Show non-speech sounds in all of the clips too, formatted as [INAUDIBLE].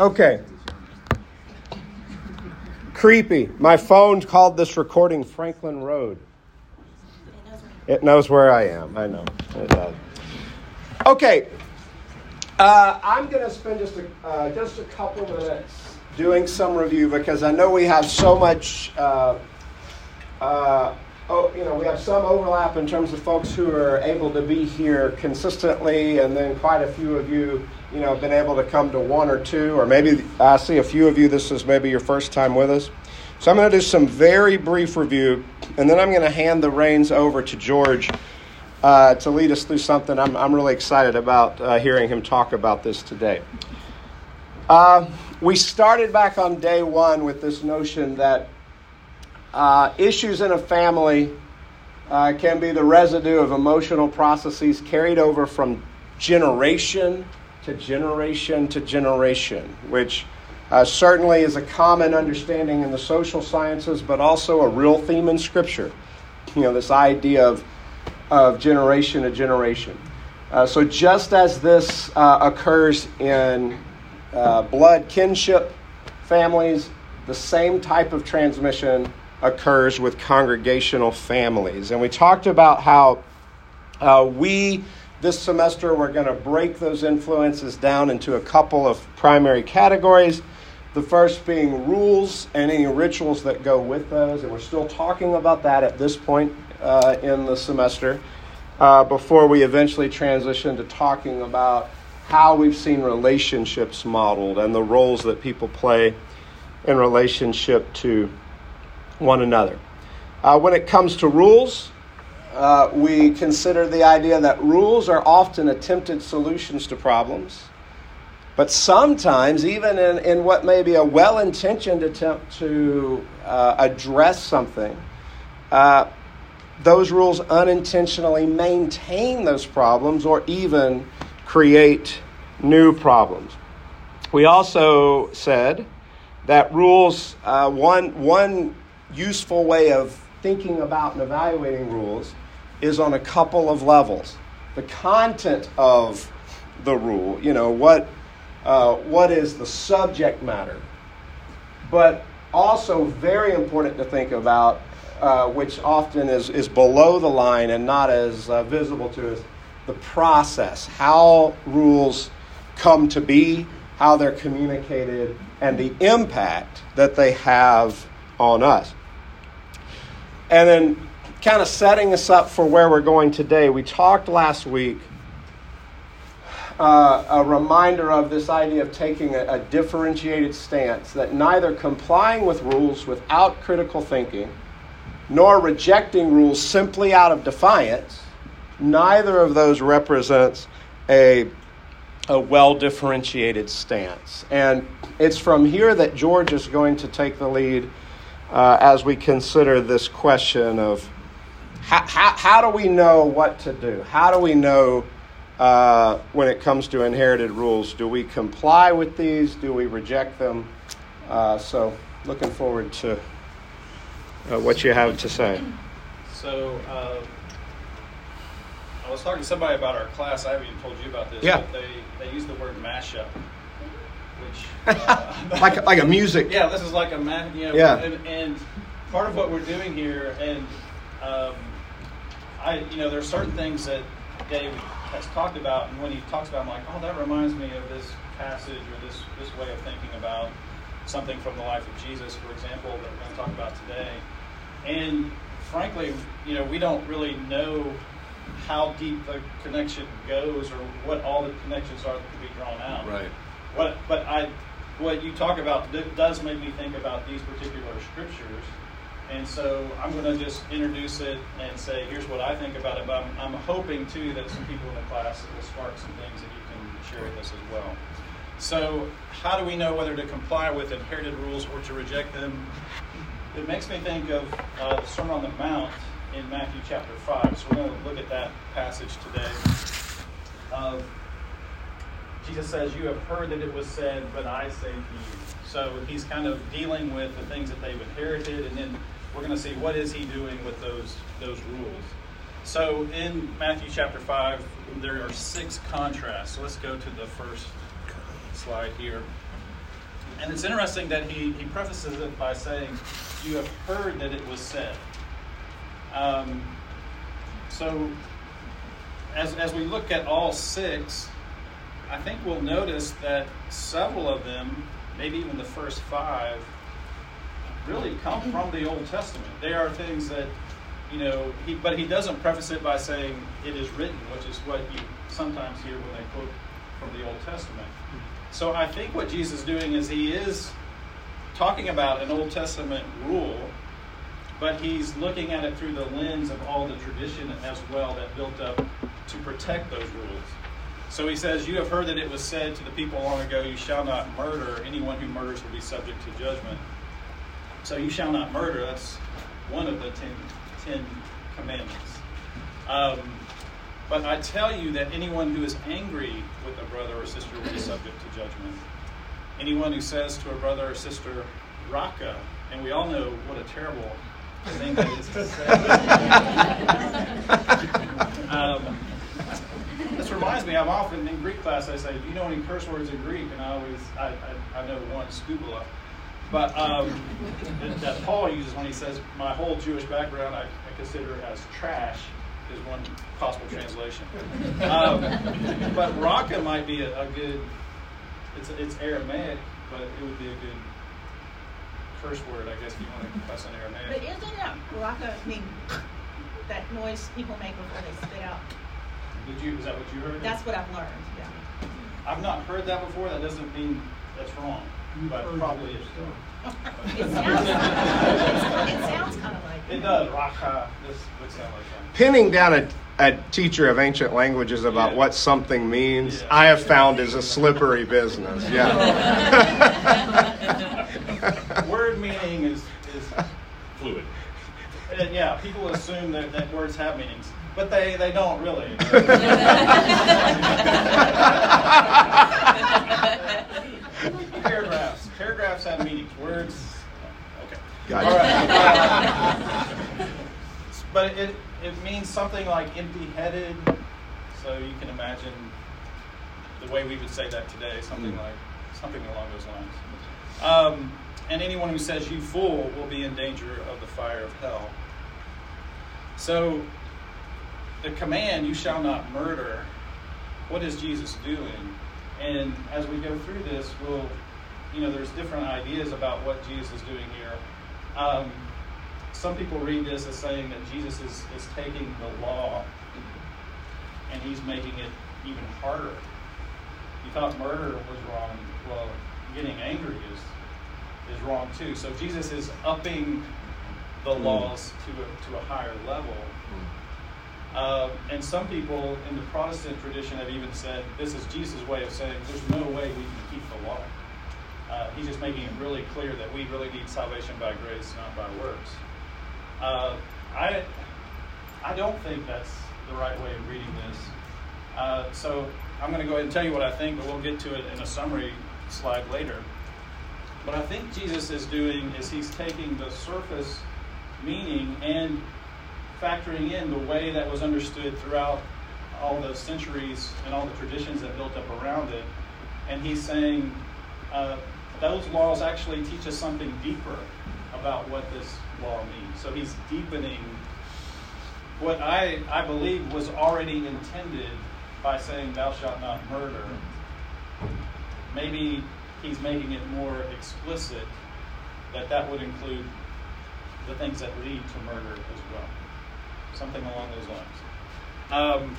Okay. Creepy. My phone called this recording Franklin Road. It knows where I am. I know. Okay. Uh, I'm going to spend just a, uh, just a couple minutes doing some review because I know we have so much. Uh, uh oh, you know, we have some overlap in terms of folks who are able to be here consistently, and then quite a few of you, you know, been able to come to one or two, or maybe I see a few of you. This is maybe your first time with us. So I'm going to do some very brief review, and then I'm going to hand the reins over to George uh, to lead us through something I'm, I'm really excited about uh, hearing him talk about this today. Uh, we started back on day one with this notion that uh, issues in a family uh, can be the residue of emotional processes carried over from generation to generation to generation, which uh, certainly is a common understanding in the social sciences, but also a real theme in Scripture. You know, this idea of, of generation to generation. Uh, so, just as this uh, occurs in uh, blood kinship families, the same type of transmission occurs with congregational families. And we talked about how uh, we, this semester, we're going to break those influences down into a couple of primary categories. The first being rules and any rituals that go with those. And we're still talking about that at this point uh, in the semester uh, before we eventually transition to talking about how we've seen relationships modeled and the roles that people play in relationship to one another. Uh, when it comes to rules, uh, we consider the idea that rules are often attempted solutions to problems, but sometimes, even in, in what may be a well intentioned attempt to uh, address something, uh, those rules unintentionally maintain those problems or even create new problems. We also said that rules, uh, one, one useful way of thinking about and evaluating rules is on a couple of levels. The content of the rule, you know, what, uh, what is the subject matter? But also, very important to think about, uh, which often is, is below the line and not as uh, visible to us, the process, how rules come to be, how they're communicated, and the impact that they have on us. And then, kind of setting us up for where we're going today, we talked last week uh, a reminder of this idea of taking a, a, differentiated stance that neither complying with rules without critical thinking nor rejecting rules simply out of defiance, neither of those represents a, a well differentiated stance. And it's from here that George is going to take the lead uh, as we consider this question of how, how, how, do we know what to do? How do we know uh, when it comes to inherited rules? Do we comply with these? Do we reject them? Uh, so, looking forward to uh, what you have to say. So, uh, I was talking to somebody about our class. I haven't even told you about this. Yeah. they, they use the word mashup which [LAUGHS] uh, like like a music. Yeah, this is like a man. You know, yeah. And, and, part of what we're doing here, and um, I, you know, there are certain things that Dave has talked about, and when he talks about, I'm like, oh, that reminds me of this passage or this this way of thinking about something from the life of Jesus, for example, that we're going to talk about today. And frankly, you know, we don't really know how deep the connection goes or what all the connections are that can be drawn out. Right. What, but I, what you talk about does make me think about these particular scriptures. And so I'm going to just introduce it and say, here's what I think about it. But I'm, I'm hoping, too, that some people in the class will spark some things that you can share with us as well. So, how do we know whether to comply with inherited rules or to reject them? It makes me think of uh, the Sermon on the Mount in Matthew chapter 5. So, we're going to look at that passage today. Jesus says, You have heard that it was said, but I say to you. So he's kind of dealing with the things that they've inherited, and then we're going to see what is he doing with those, those rules. So in Matthew chapter 5, there are six contrasts. So let's go to the first slide here. And it's interesting that he, he prefaces it by saying, You have heard that it was said. Um, so, as, as we look at all six, I think we'll notice that several of them, maybe even the first five, really come from the Old Testament. They are things that, you know, he, but he doesn't preface it by saying it is written, which is what you sometimes hear when they quote from the Old Testament. So I think what Jesus is doing is he is talking about an Old Testament rule, but he's looking at it through the lens of all the tradition as well that built up to protect those rules. So he says, You have heard that it was said to the people long ago, You shall not murder. Anyone who murders will be subject to judgment. So you shall not murder. That's one of the ten, ten commandments. Um, but I tell you that anyone who is angry with a brother or sister will be subject to judgment. Anyone who says to a brother or sister, Raca, and we all know what a terrible thing that is to say. [LAUGHS] um, this reminds me, I'm often in Greek class, I say, Do you know any curse words in Greek? And I always, I, I, I know one, skubala. But um, that, that, Paul uses when he says, My whole Jewish background I, I consider as trash, is one possible translation. Um, but Raca might be a, a good, it's, it's Aramaic, but it would be a good curse word, I guess, if you want to cuss in Aramaic. But isn't that I mean, that noise people make before they spit out? Did you, is that what you heard? That's what I've learned, yeah. I've not heard that before. That doesn't mean that's wrong, but probably is. [LAUGHS] [LAUGHS] it sounds, it sounds kind of like it does. Racha. This would sound like that. Pinning down a, a teacher of ancient languages about yeah. what something means, yeah. I have found is a slippery business. Yeah. [LAUGHS] Word meaning is is fluid. And yeah, people assume that, that words have meanings but they, they don't really. [LAUGHS] paragraphs. Paragraphs have meanings. Words. Okay. Gotcha. All right. [LAUGHS] [LAUGHS] but it, it means something like empty headed. So you can imagine the way we would say that today, something mm. like something along those lines. Um, and anyone who says you fool will be in danger of the fire of hell. So the command, you shall not murder, what is Jesus doing? And as we go through this, we'll, you know, there's different ideas about what Jesus is doing here. Um, some people read this as saying that Jesus is, is taking the law and he's making it even harder. You thought murder was wrong. Well, getting angry is, is wrong too. So Jesus is upping the hmm. laws to a, to a higher level. Uh, and some people in the Protestant tradition have even said this is Jesus' way of saying there's no way we can keep the law. Uh, he's just making it really clear that we really need salvation by grace, not by works. Uh, I, I don't think that's the right way of reading this. Uh, so I'm going to go ahead and tell you what I think, but we'll get to it in a summary slide later. But I think Jesus is doing is he's taking the surface meaning and factoring in the way that was understood throughout all the centuries and all the traditions that built up around it. And he's saying uh, those laws actually teach us something deeper about what this law means. So he's deepening what I, I believe was already intended by saying, Thou shalt not murder. Maybe he's making it more explicit that that would include the things that lead to murder as well something along those lines. Um,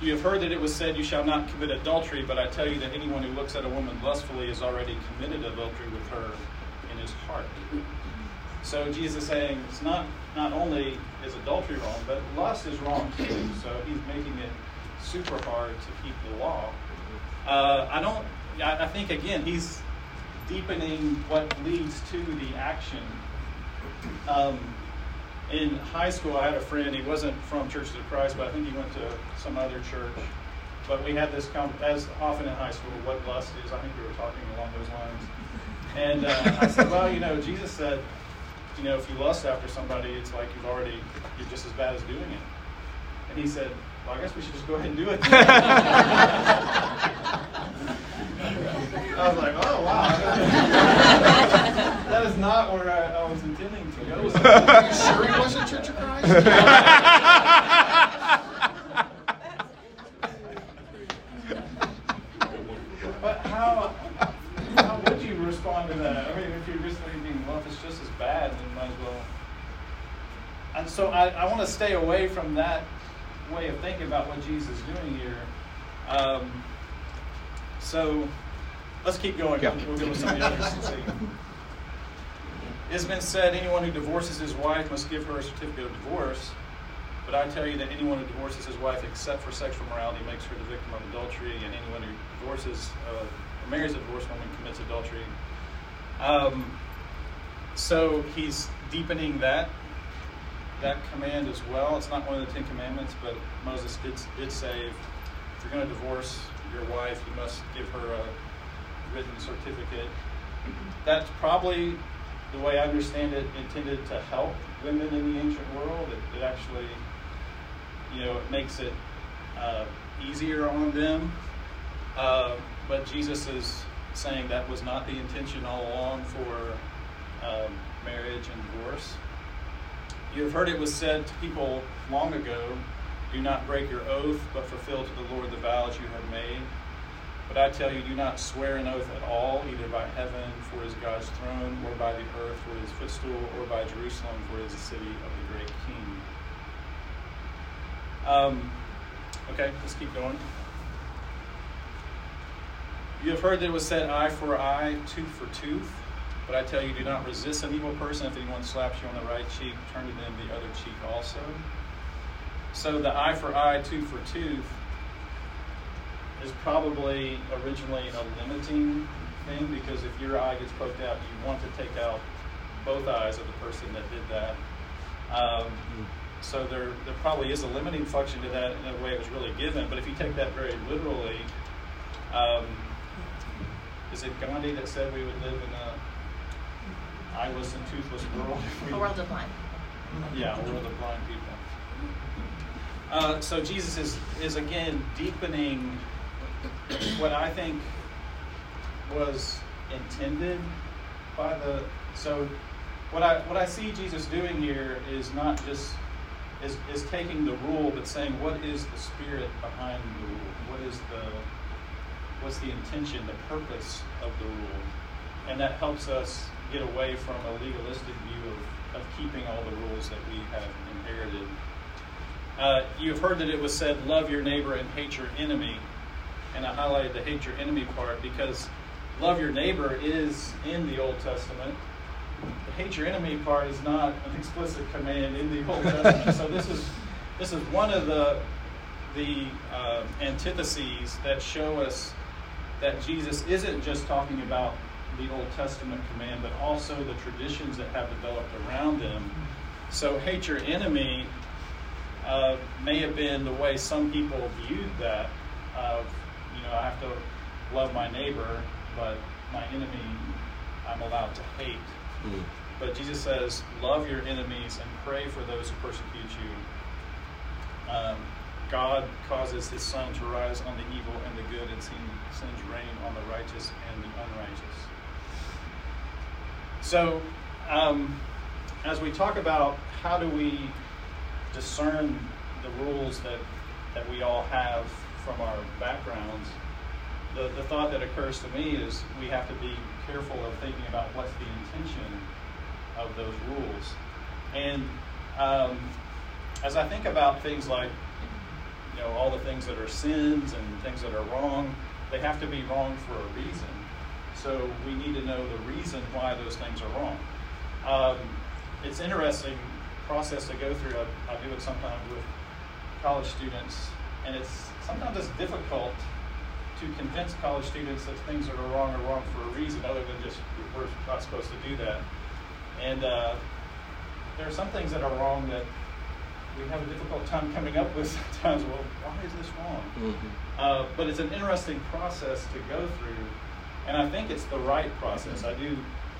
you have heard that it was said, You shall not commit adultery, but I tell you that anyone who looks at a woman lustfully has already committed adultery with her in his heart. So Jesus is saying it's not not only is adultery wrong, but lust is wrong too. So he's making it super hard to keep the law. Uh, I don't. I, think again he's deepening what leads to the action. Um, in high school, I had a friend. He wasn't from Churches of Christ, but I think he went to some other church. But we had this, as often in high school, what lust is. I think we were talking along those lines. And uh, I said, well, you know, Jesus said, you know, if you lust after somebody, it's like you've already, you're just as bad as doing it. And he said, well, I guess we should just go ahead and do it. [LAUGHS] I was like, oh, wow. [LAUGHS] That is not where I, I was you sure he wasn't Church of Christ? But how, how would you respond to that? I mean, if you're just thinking, well, if it's just as bad, then you might as well. And so I, I want to stay away from that way of thinking about what Jesus is doing here. Um, so let's keep going. Yeah. We'll go with some of the others and see. It has been said anyone who divorces his wife must give her a certificate of divorce. But I tell you that anyone who divorces his wife except for sexual morality makes her the victim of adultery, and anyone who divorces uh, or marries a divorced woman commits adultery. Um, so he's deepening that that command as well. It's not one of the Ten Commandments, but Moses did did say if you're going to divorce your wife, you must give her a written certificate. That's probably the way I understand it, intended to help women in the ancient world. It, it actually, you know, it makes it uh, easier on them. Uh, but Jesus is saying that was not the intention all along for um, marriage and divorce. You have heard it was said to people long ago, do not break your oath, but fulfill to the Lord the vows you have made. But I tell you, do not swear an oath at all, either by heaven, for it is God's throne, or by the earth, for it is footstool, or by Jerusalem, for it is the city of the great King. Um, okay, let's keep going. You have heard that it was said, eye for eye, tooth for tooth. But I tell you, do not resist an evil person. If anyone slaps you on the right cheek, turn to them the other cheek also. So the eye for eye, tooth for tooth is probably originally a limiting thing because if your eye gets poked out, you want to take out both eyes of the person that did that. Um, so there, there probably is a limiting function to that in the way it was really given. But if you take that very literally, um, is it Gandhi that said we would live in a eyeless and toothless world? A world of blind. yeah, a world of blind people. Uh, so Jesus is is again deepening what I think was intended by the. So what I what I see Jesus doing here is not just is is taking the rule, but saying what is the spirit behind the rule? What is the what's the intention, the purpose of the rule? And that helps us get away from a legalistic view of, of keeping all the rules that we have inherited. Uh, you've heard that it was said, love your neighbor and hate your enemy. And I highlighted the hate your enemy part because love your neighbor is in the Old Testament. The hate your enemy part is not an explicit command in the Old [LAUGHS] Testament. so this is this is one of the the uh, antitheses that show us that Jesus isn't just talking about the Old Testament command, but also the traditions that have developed around them. So hate your enemy uh, may have been the way some people viewed that of, you know, I have to love my neighbor, but my enemy I'm allowed to hate. But Jesus says, love your enemies and pray for those who persecute you. Um, God causes his sun to rise on the evil and the good and sends rain on the righteous and the unrighteous. So, um, as we talk about how do we discern the rules that, that we all have from our backgrounds, the, the thought that occurs to me is we have to be careful of thinking about what's the intention of those rules. And um, as I think about things like, you know, all the things that are sins and things that are wrong, they have to be wrong for a reason. So we need to know the reason why those things are wrong. Um, it's interesting process to go through. I, I do it sometimes with college students, and it's sometimes it's difficult to convince college students that things that are wrong are wrong for a reason, other than just we're not supposed to do that. And uh, there are some things that are wrong that we have a difficult time coming up with [LAUGHS] sometimes. Well, why is this wrong? Mm-hmm. Uh, but it's an interesting process to go through, and I think it's the right process. I do,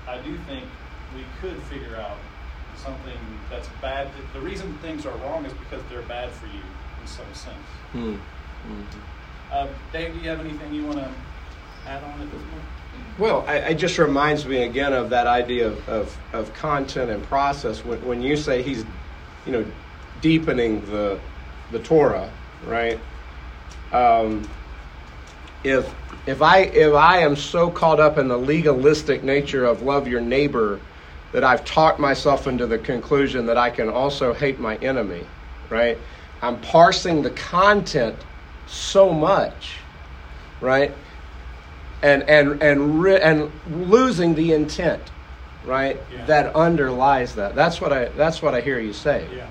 I do think we could figure out something that's bad. The reason things are wrong is because they're bad for you in some sense. Mm-hmm. Uh, Dave, do you have anything you want to add on at this point? Well, I, it just reminds me again of that idea of, of, of content and process. When, when you say he's, you know, deepening the the Torah, right? Um, if if I if I am so caught up in the legalistic nature of love your neighbor that I've talked myself into the conclusion that I can also hate my enemy, right? I'm parsing the content so much, right? And and and re- and losing the intent, right? Yeah. That underlies that. That's what I that's what I hear you say. Yeah.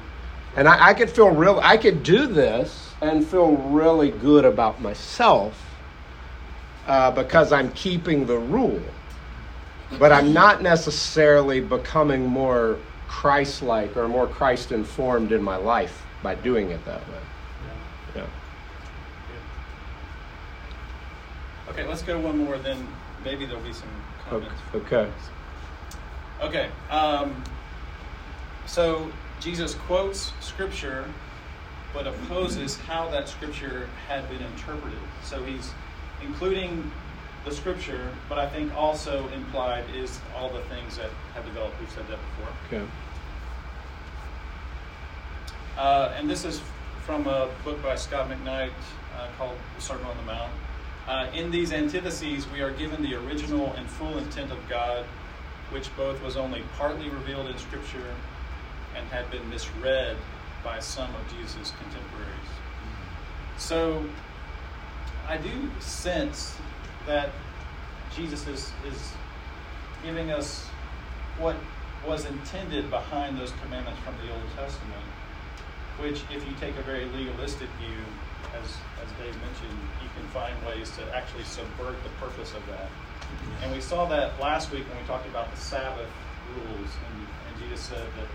And I, I could feel real. I could do this and feel really good about myself uh, because I'm keeping the rule. But I'm not necessarily becoming more Christ like or more Christ informed in my life by doing it that way. Yeah. Okay, let's go one more, then maybe there'll be some comments. Okay. Okay. Um, so Jesus quotes scripture, but opposes how that scripture had been interpreted. So he's including the scripture, but I think also implied is all the things that have developed. We've said that before. Okay. Uh, and this is from a book by Scot McKnight uh, called The Sermon on the Mount. Uh, in these antitheses, we are given the original and full intent of God, which both was only partly revealed in Scripture and had been misread by some of Jesus' contemporaries. So I do sense that Jesus is, is giving us what was intended behind those commandments from the Old Testament, which, if you take a very legalistic view, as, as Dave mentioned, you can find ways to actually subvert the purpose of that. And we saw that last week when we talked about the Sabbath rules, and, and Jesus said that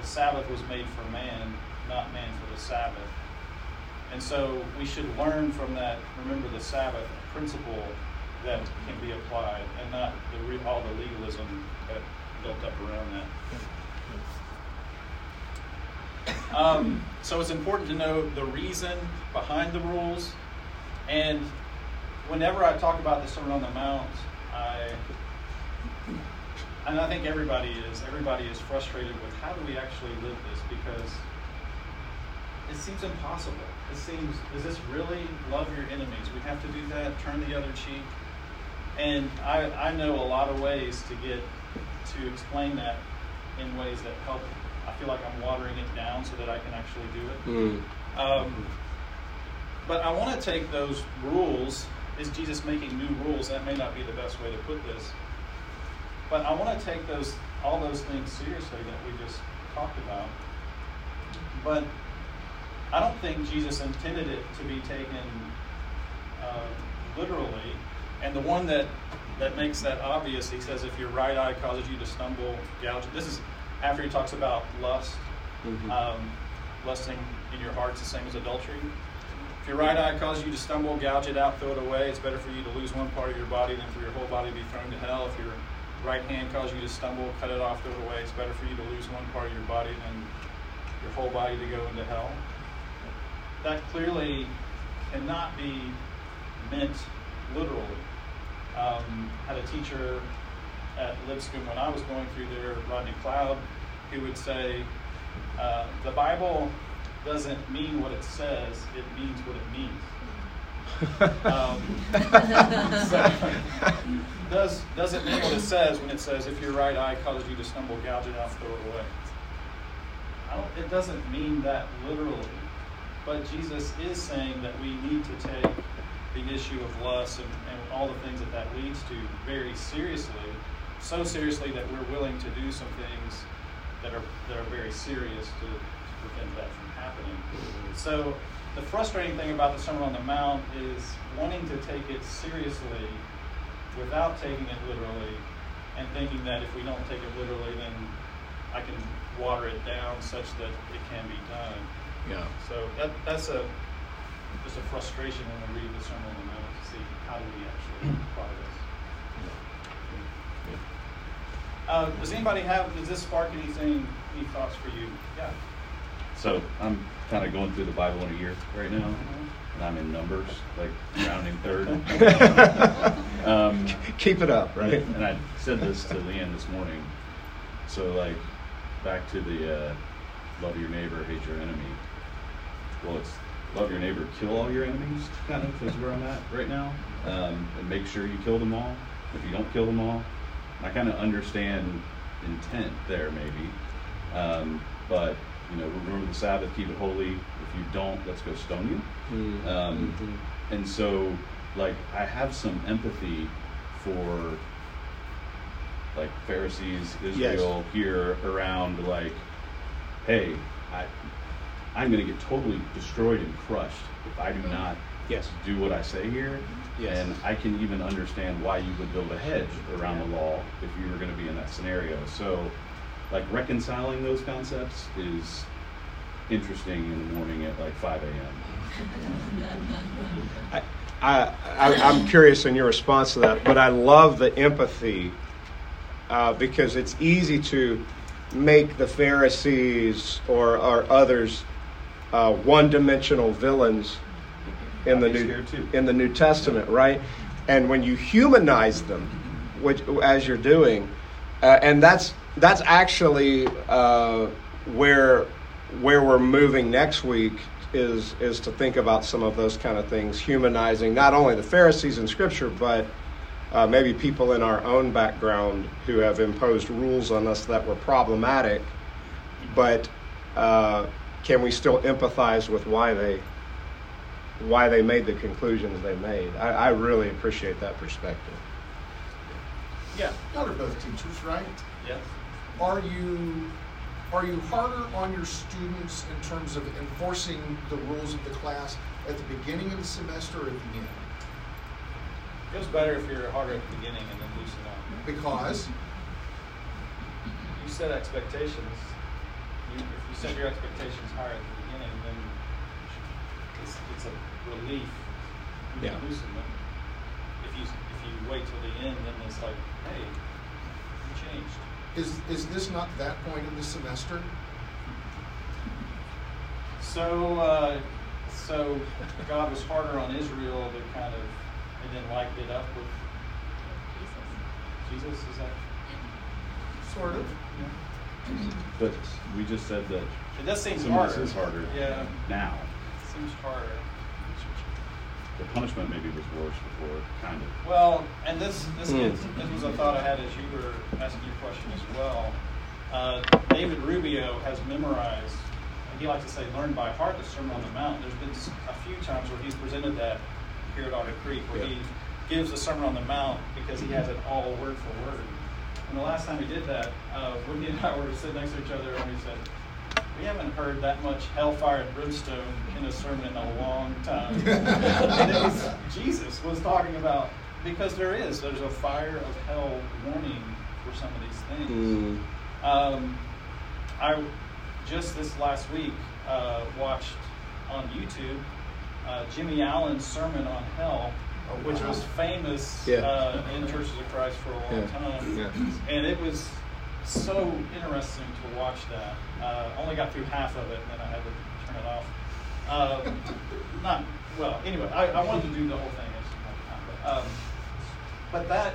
the Sabbath was made for man, not man for the Sabbath. And so we should learn from that, remember the Sabbath principle that can be applied, and not the, all the legalism that built up around that. Um, so it's important to know the reason behind the rules. And whenever I talk about the Sermon on the Mount, I and I think everybody is everybody is frustrated with how do we actually live this because it seems impossible. It seems is this really love your enemies? We have to do that, turn the other cheek. And I, I know a lot of ways to get to explain that in ways that help I feel like I'm watering it down so that I can actually do it. Mm. Um, but I want to take those rules. Is Jesus making new rules? That may not be the best way to put this. But I want to take those all those things seriously that we just talked about. But I don't think Jesus intended it to be taken uh, literally. And the one that that makes that obvious, he says, if your right eye causes you to stumble, gouge. This is after he talks about lust, Mhm. um, lusting in your heart's the same as adultery. If your right eye causes you to stumble, gouge it out, throw it away. It's better for you to lose one part of your body than for your whole body to be thrown to hell. If your right hand causes you to stumble, cut it off, throw it away. It's better for you to lose one part of your body than your whole body to go into hell. That clearly cannot be meant literally. Um, had a teacher at Lipscomb when I was going through there, Rodney Cloud, who would say, uh, the Bible doesn't mean what it says, it means what it means. [LAUGHS] Um, so, does, does it mean what it says when it says, if your right eye causes you to stumble, gouge it out, throw it away? It doesn't mean that literally. But Jesus is saying that we need to take the issue of lust and, and all the things that that leads to very seriously, so seriously that we're willing to do some things that are that are very serious to, to prevent that from happening. So the frustrating thing about the Sermon on the Mount is wanting to take it seriously without taking it literally, and thinking that if we don't take it literally, then I can water it down such that it can be done. Yeah. So that that's a just a frustration when we read the Sermon on the Mount to see how do we actually [CLEARS THROAT] apply this. Uh, does anybody have? Does this spark anything? Any thoughts for you? Yeah. So I'm kind of going through the Bible in a year right now, and I'm in Numbers, like rounding third. [LAUGHS] Um, Keep it up, right? And I said this to Leanne this morning. So, like, back to the uh, love your neighbor, hate your enemy. Well, it's love your neighbor, kill all your enemies, kind of, is where I'm at right now. Um, and make sure you kill them all. If you don't kill them all, I kind of understand intent there, maybe. Um, but, you know, remember the Sabbath, keep it holy. If you don't, let's go stone you. Mm. Um, Mhm. And so, like, I have some empathy for, like, Pharisees, Israel here around, like, hey, I, I'm going to get totally destroyed and crushed if I do not Yes. do what I say here. Yes. And I can even understand why you would build a hedge around the law if you were going to be in that scenario. So, like, reconciling those concepts is interesting in the morning at like 5 a.m. [LAUGHS] I, I, I, I'm curious in your response to that, but I love the empathy uh, because it's easy to make the Pharisees or, or others uh, one-dimensional villains in the new in the New Testament, right? And when you humanize them, which as you're doing, uh, and that's that's actually uh, where where we're moving next week is is to think about some of those kind of things, humanizing not only the Pharisees in Scripture, but uh, maybe people in our own background who have imposed rules on us that were problematic, but uh, can we still empathize with why they why they made the conclusions they made? I, I really appreciate that perspective. Yeah. Y'all are both teachers, right? Yes. Are you are you harder on your students in terms of enforcing the rules of the class at the beginning of the semester or at the end? Feels better if you're harder at the beginning and then loosen up. Because You set expectations. You, if you set your expectations higher at the beginning, then it's, it's a relief. You Yeah. can loosen them. If you if you wait till the end, then it's like, hey, you changed. is is this not that point in the semester? So, uh, so God was harder on Israel to kind of, and then lightened it up with Jesus. Jesus, is that? Sort of. But we just said that It does seem some harder. of this is harder Yeah, now. Seems harder. The punishment maybe was worse before, kind of. Well, and this this Hmm. gets, this was a thought I had as you were asking your question as well. Uh, David Rubio has memorized, and he likes to say, learned by heart the Sermon on the Mount. There's been a few times where he's presented that here at Otter Creek, where Yeah. he gives the Sermon on the Mount because he has it all word for word. And the last time he did that, uh, Wendy and I were sitting next to each other, and we said, we haven't heard that much hellfire and brimstone in a sermon in a long time. [LAUGHS] and it was Jesus was talking about because there is there's a fire of hell warning for some of these things. Um, I just this last week uh, watched on YouTube uh, Jimmy Allen's sermon on hell, Oh, which was famous Yeah. uh, in Churches of Christ for a long Yeah. time, Yeah. and it was so interesting to watch that. Uh, only got through half of it, and then I had to turn it off. Uh, [LAUGHS] not well. Anyway, I, I wanted to do the whole thing. I just didn't have time. But, um, but that,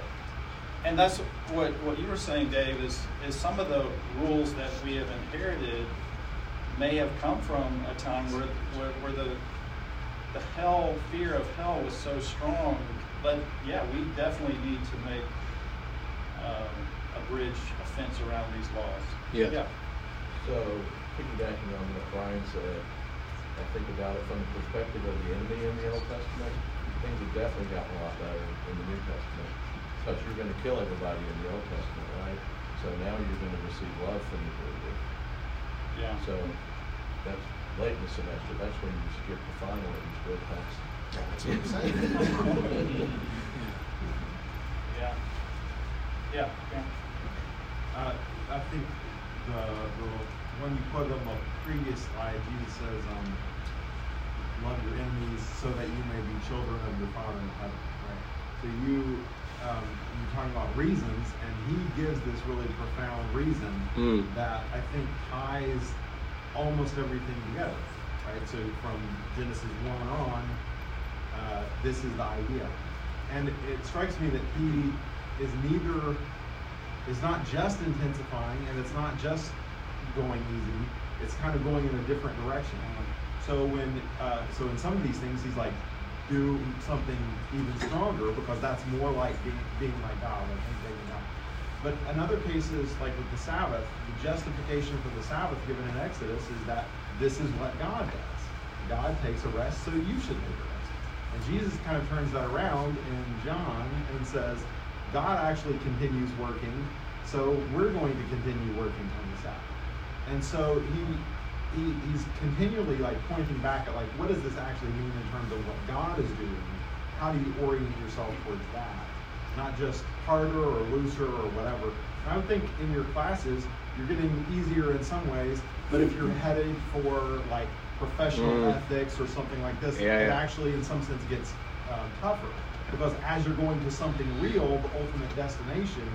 and that's what what you were saying, Dave. Is is some of the rules that we have inherited may have come from a time where where, where the the hell fear of hell was so strong. But yeah, we definitely need to make um, bridge, a fence around these laws. Yeah. Yeah. So, piggybacking on what Brian said, I think about it from the perspective of the enemy in the Old Testament. Things have definitely gotten a lot better in the New Testament. Because you're going to kill everybody in the Old Testament, right? So now you're going to receive love from the believer. Yeah. So that's late in the semester. That's when you skip the final and you go past. That's what I'm saying. [LAUGHS] Yeah. Yeah. yeah. Uh, I think the, the when you put on the previous slide, Jesus says, um, "Love your enemies, so that you may be children of your Father in heaven." Right. So you um, you're talking about reasons, and he gives this really profound reason Mm. that I think ties almost everything together. Right. So from Genesis one on, uh, this is the idea. and it strikes me that he is neither is not just intensifying and it's not just going easy. It's kind of going in a different direction. So when uh, so in some of these things, he's like, do something even stronger because that's more like being, being like God, like imitating God. But in other cases, like with the Sabbath, the justification for the Sabbath given in Exodus is that this is what God does. God takes a rest, so you should take a rest. And Jesus kind of turns that around in John and says, God actually continues working, so we're going to continue working on the Sabbath. And so he he, he's continually like pointing back at like what does this actually mean in terms of what God is doing? How do you orient yourself towards that? Not just harder or looser or whatever. And I would think in your classes you're getting easier in some ways, but if you're headed for like professional mm. ethics or something like this, yeah, it yeah. actually in some sense gets uh, tougher because as you're going to something real, the ultimate destination,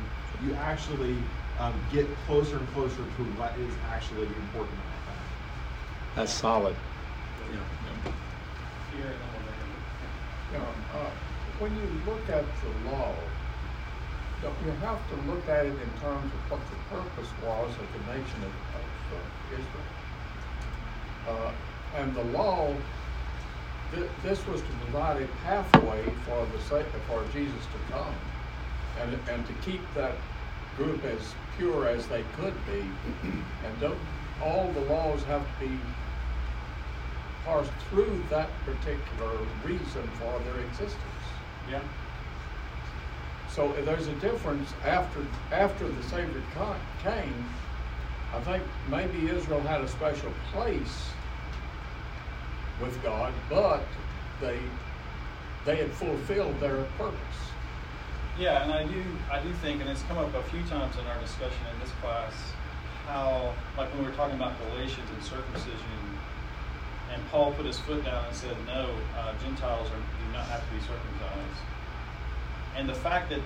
you actually um, get closer and closer to what is actually important. That's solid. Yeah. uh, when you look at the law, you have to look at it in terms of what the purpose was of the nation of, of uh, Israel. Uh, and the law, th- this was to provide a pathway for the sake for Jesus to come, and and to keep that group as pure as they could be, and don't all the laws have to be parsed through that particular reason for their existence. Yeah. So uh, there's a difference after after the Savior came. I think maybe Israel had a special place with God, but they they had fulfilled their purpose. Yeah, and I do I do think, and it's come up a few times in our discussion in this class, how like when we were talking about Galatians and circumcision and Paul put his foot down and said, No, uh, Gentiles are, do not have to be circumcised. And the fact that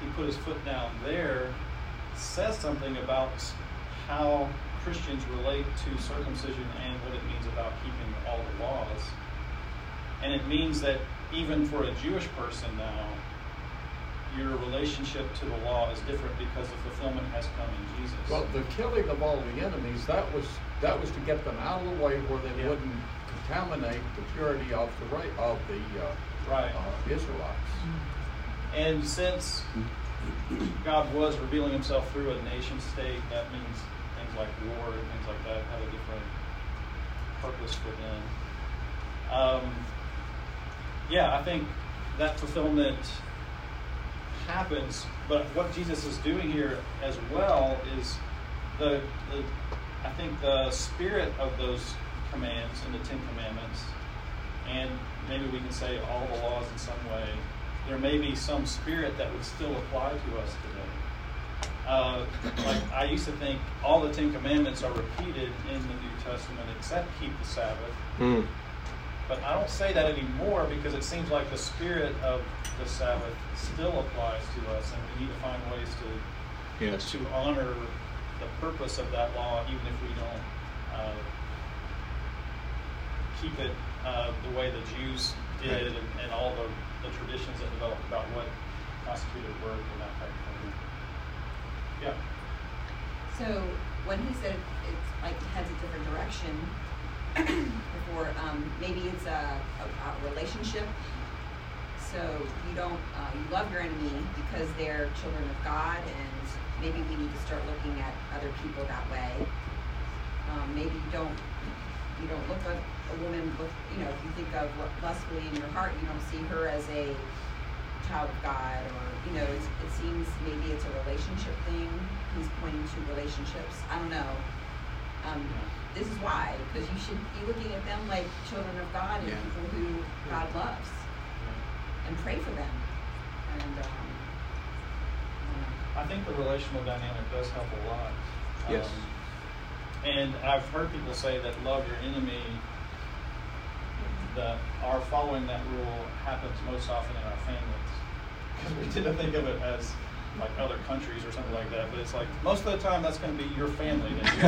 he put his foot down there says something about how Christians relate to circumcision and what it means about keeping all the laws. And it means that even for a Jewish person now, your relationship to the law is different because the fulfillment has come in Jesus. Well, the killing of all the enemies, that was that was to get them out of the way where they yeah. wouldn't contaminate the purity of the right of the uh, right uh, Israelites. And since God was revealing Himself through a nation state, that means things like war and things like that have a different purpose for them. Um, yeah, I think that fulfillment happens, but what Jesus is doing here as well is the, the I think the spirit of those commands in the Ten Commandments, and maybe we can say all the laws in some way, there may be some spirit that would still apply to us today. Uh, like I used to think all the Ten Commandments are repeated in the New Testament except keep the Sabbath. Mm. But I don't say that anymore because it seems like the spirit of the Sabbath still applies to us, and we need to find ways to yes. to honor the purpose of that law, even if we don't uh, keep it uh, the way the Jews did, and, and, all the, the traditions that developed about what constituted work and that type of thing. Yeah. So when he said it's like heads a different direction, [CLEARS THROAT] before um, maybe it's a, a, a relationship so you don't uh, you love your enemy because they're children of God, and maybe we need to start looking at other people that way. Um, maybe you don't you don't look at a woman with you know if you think of lustfully in your heart, you don't see her as a child of God, or you know it seems maybe it's a relationship thing. He's pointing to relationships. I don't know. Um, this is why, because you should be looking at them like children of God and yeah. people who God loves and pray for them. And um, I think the relational dynamic does help a lot. Yes. Um, and I've heard people say that love your enemy. That our following that rule happens most often in our families [LAUGHS] because we tend to think of it as like other countries or something like that. But it's like most of the time that's going to be your family. [LAUGHS]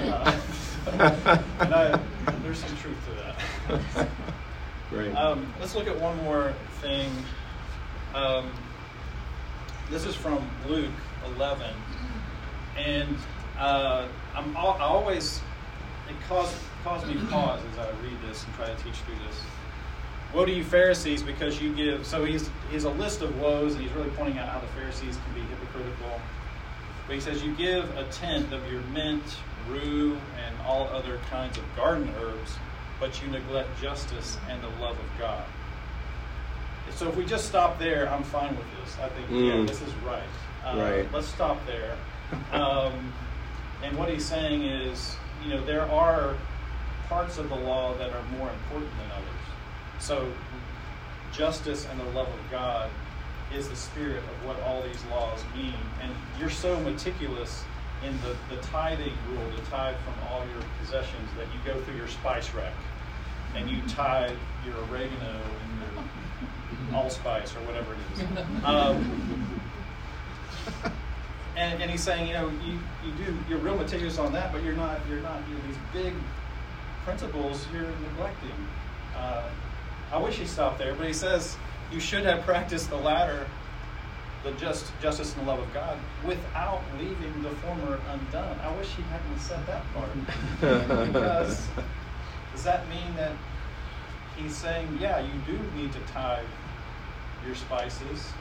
uh, and I, there's some truth to that. [LAUGHS] Great. Um, let's look at one more thing. Um, this is from Luke 11, and uh, I'm I always it caused caused me pause as I read this and try to teach through this. Woe to you Pharisees, because you give. So he's he's a list of woes, and he's really pointing out how the Pharisees can be hypocritical. But he says, You give a tenth of your mint, rue, and all other kinds of garden herbs, but you neglect justice and the love of God. So if we just stop there, I'm fine with this. I think, yeah, Mm. this is right. Uh, Right. Let's stop there. [LAUGHS] Um, and what he's saying is, you know, there are parts of the law that are more important than others. So justice and the love of God is the spirit of what all these laws mean. And you're so meticulous in the, the tithing rule, the tithe from all your possessions, that you go through your spice rack and you tithe your oregano and your [LAUGHS] allspice or whatever it is. Um, and, and he's saying, you know, you, you do you're real meticulous on that, but you're not you're not you know, these big principles you're neglecting. Uh, I wish he stopped there, but he says you should have practiced the latter, the just justice and the love of God, without leaving the former undone. I wish he hadn't said that part because does that mean that he's saying, yeah, you do need to tithe your spices.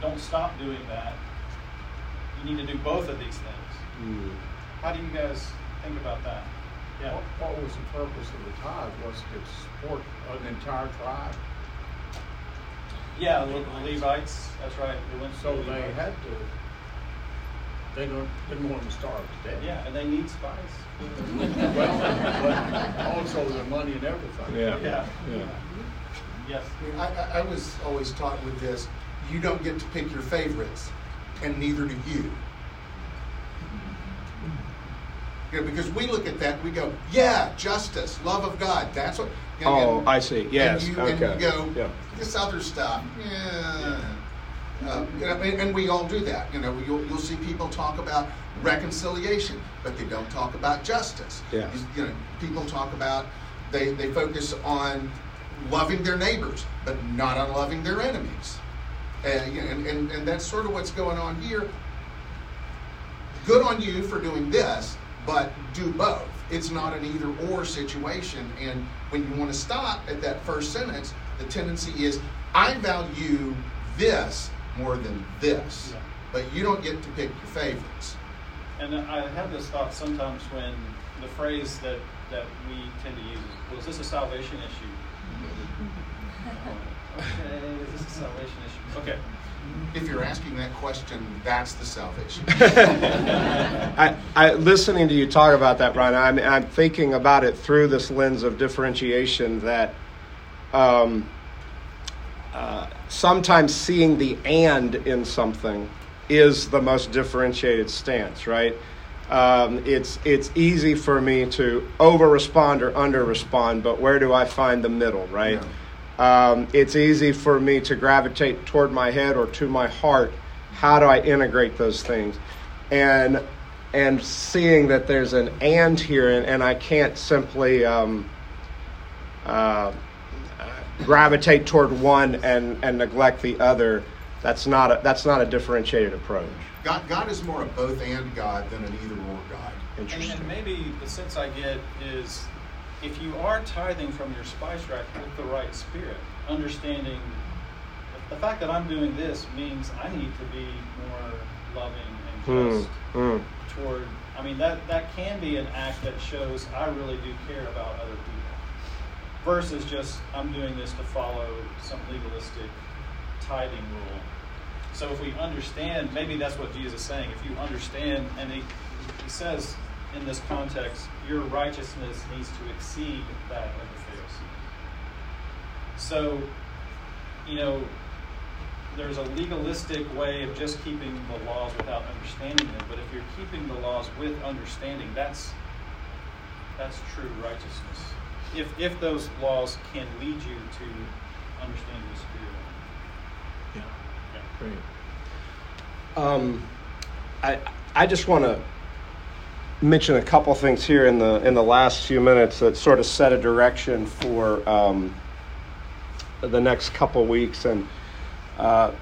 Don't stop doing that. You need to do both of these things. Mm. How do you guys think about that? Yeah. What, what was the purpose of the tithe? Was to support an entire tribe? Yeah, the the Levites. That's right. They went So the they Levites. had to, they don't, didn't want them to starve to death. Yeah, and they need spice. Well, but also the money and everything. Yeah. Yeah. Yeah. Yes. I, I, I was always taught with this, you don't get to pick your favorites, and neither do you. You know, because we look at that we go, yeah, justice, love of God, that's what. and- Oh, and- I see. Yes, And you, and okay. you go, Yeah. this other stuff, yeah. Uh, you know, and, and we all do that. You know, you'll, you'll see people talk about reconciliation, but they don't talk about justice. Yeah. You, you know, people talk about they, they focus on loving their neighbors, but not on loving their enemies. And, and, and, and that's sort of what's going on here. Good on you for doing this, but do both. It's not an either or situation. And when you want to stop at that first sentence, the tendency is I value this more than this. Yeah. But you don't get to pick your favorites. And I have this thought sometimes when the phrase that, that we tend to use is, well, is this a salvation issue? [LAUGHS] okay, is this a salvation issue? Okay. If you're asking that question, that's the salvation. [LAUGHS] [LAUGHS] I, I, listening to you talk about that, Brian, I'm, I'm thinking about it through this lens of differentiation that um, uh, sometimes seeing the and in something is the most differentiated stance, right? Um, it's, it's easy for me to over respond or under respond, but where do I find the middle, right? Um, it's easy for me to gravitate toward my head or to my heart. How do I integrate those things? And and seeing that there's an and here, and, and I can't simply um, uh, gravitate toward one and, and neglect the other. That's not a, that's not a differentiated approach. God, God is more a both and God than an either or God. And, Interesting. and maybe the sense I get is if you are tithing from your spice rack with the right spirit, understanding the fact that I'm doing this means I need to be more loving and Hmm, just hmm. toward. I mean that that can be an act that shows I really do care about other people, versus just I'm doing this to follow some legalistic tithing rule. So if we understand, maybe that's what Jesus is saying. If you understand, and he, he says in this context, your righteousness needs to exceed that of the Pharisee. So, you know, there's a legalistic way of just keeping the laws without understanding them. But if you're keeping the laws with understanding, that's that's true righteousness. If if those laws can lead you to understanding the Spirit. Yeah. Yeah. Great. Um, I I just want to mention a couple things here in the in the last few minutes that sort of set a direction for um, the next couple weeks. And uh,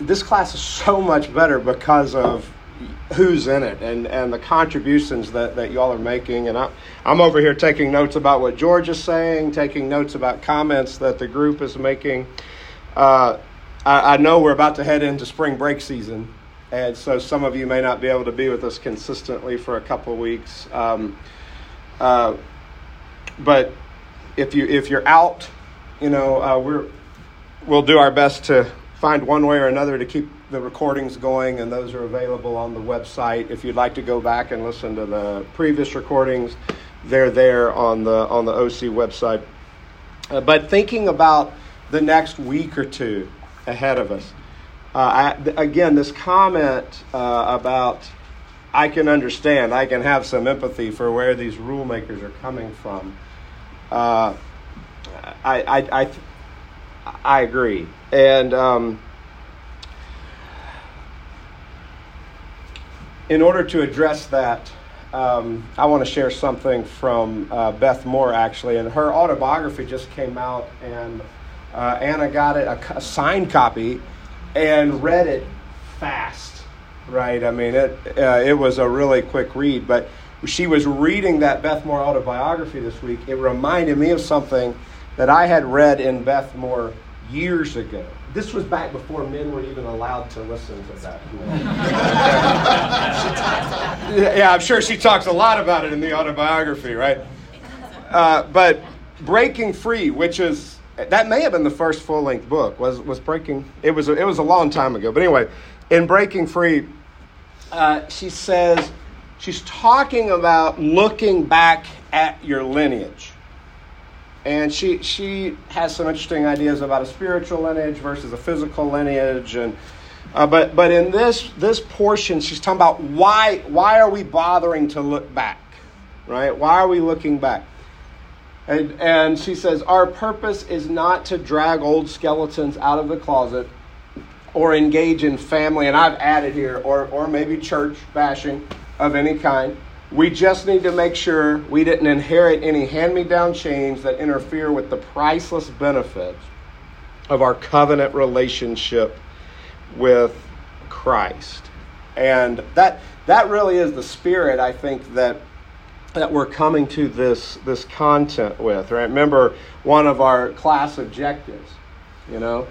this class is so much better because of who's in it and, and the contributions that, that y'all are making. And I, I'm over here taking notes about what George is saying, taking notes about comments that the group is making. Uh, I, I know we're about to head into spring break season. And so some of you may not be able to be with us consistently for a couple of weeks. Um, uh, but if you if you're out, you know uh, we're we'll do our best to find one way or another to keep the recordings going, and those are available on the website. If you'd like to go back and listen to the previous recordings, they're there on the on the OC website. Uh, but thinking about the next week or two ahead of us, I, again, this comment uh, about I can understand, I can have some empathy for where these rule makers are coming from. Uh, I, I, I, I agree, and. Um, in order to address that, um, I want to share something from uh, Beth Moore, actually. And her autobiography just came out, and uh, Anna got it, a, a, signed copy, and read it fast, right? I mean, it, uh, it was a really quick read. But she was reading that Beth Moore autobiography this week. It reminded me of something that I had read in Beth Moore years ago. This was back before men were even allowed to listen to that. [LAUGHS] yeah, I'm sure she talks a lot about it in the autobiography, right? Uh, but Breaking Free, which is that may have been the first full length book, was was Breaking. It was a, it was a long time ago, but anyway, in Breaking Free, uh, she says she's talking about looking back at your lineage. And she she has some interesting ideas about a spiritual lineage versus a physical lineage. And uh, but but in this this portion she's talking about why why are we bothering to look back right? Why are we looking back and and she says our purpose is not to drag old skeletons out of the closet or engage in family and I've added here or or maybe church bashing of any kind we just need to make sure we didn't inherit any hand me down chains that interfere with the priceless benefits of our covenant relationship with Christ. And that, that really is the spirit, I think, that, that we're coming to this, this content with. Right? Remember one of our class objectives, you know?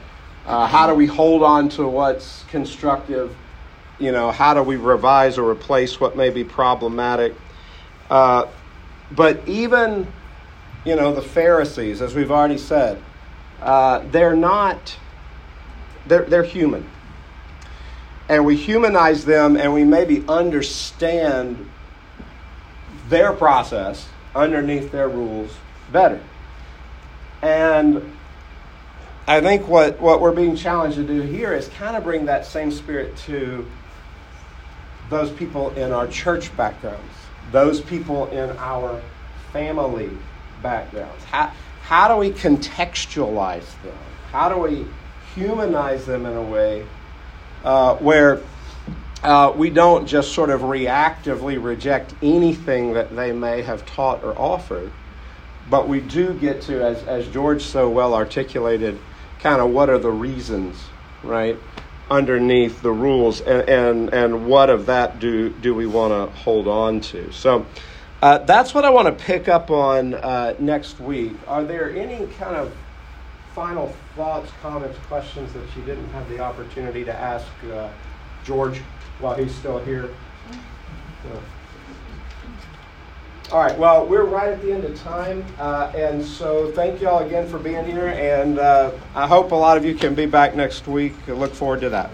Uh, how do we hold on to what's constructive you know, how do we revise or replace what may be problematic? Uh, but even, you know, the Pharisees, as we've already said, uh, they're not, they're, they're human. And we humanize them and we maybe understand their process underneath their rules better. And I think what, what we're being challenged to do here is kind of bring that same spirit to those people in our church backgrounds, those people in our family backgrounds? How, how do we contextualize them? How do we humanize them in a way uh, where uh, we don't just sort of reactively reject anything that they may have taught or offered, but we do get to, as, as George so well articulated, kind of what are the reasons, right? underneath the rules and, and, and what of that do, do we want to hold on to. So uh, that's what I want to pick up on uh, next week. Are there any kind of final thoughts, comments, questions that you didn't have the opportunity to ask uh, George while he's still here? All right, well, we're right at the end of time, uh, and so thank you all again for being here, and uh, I hope a lot of you can be back next week. I look forward to that.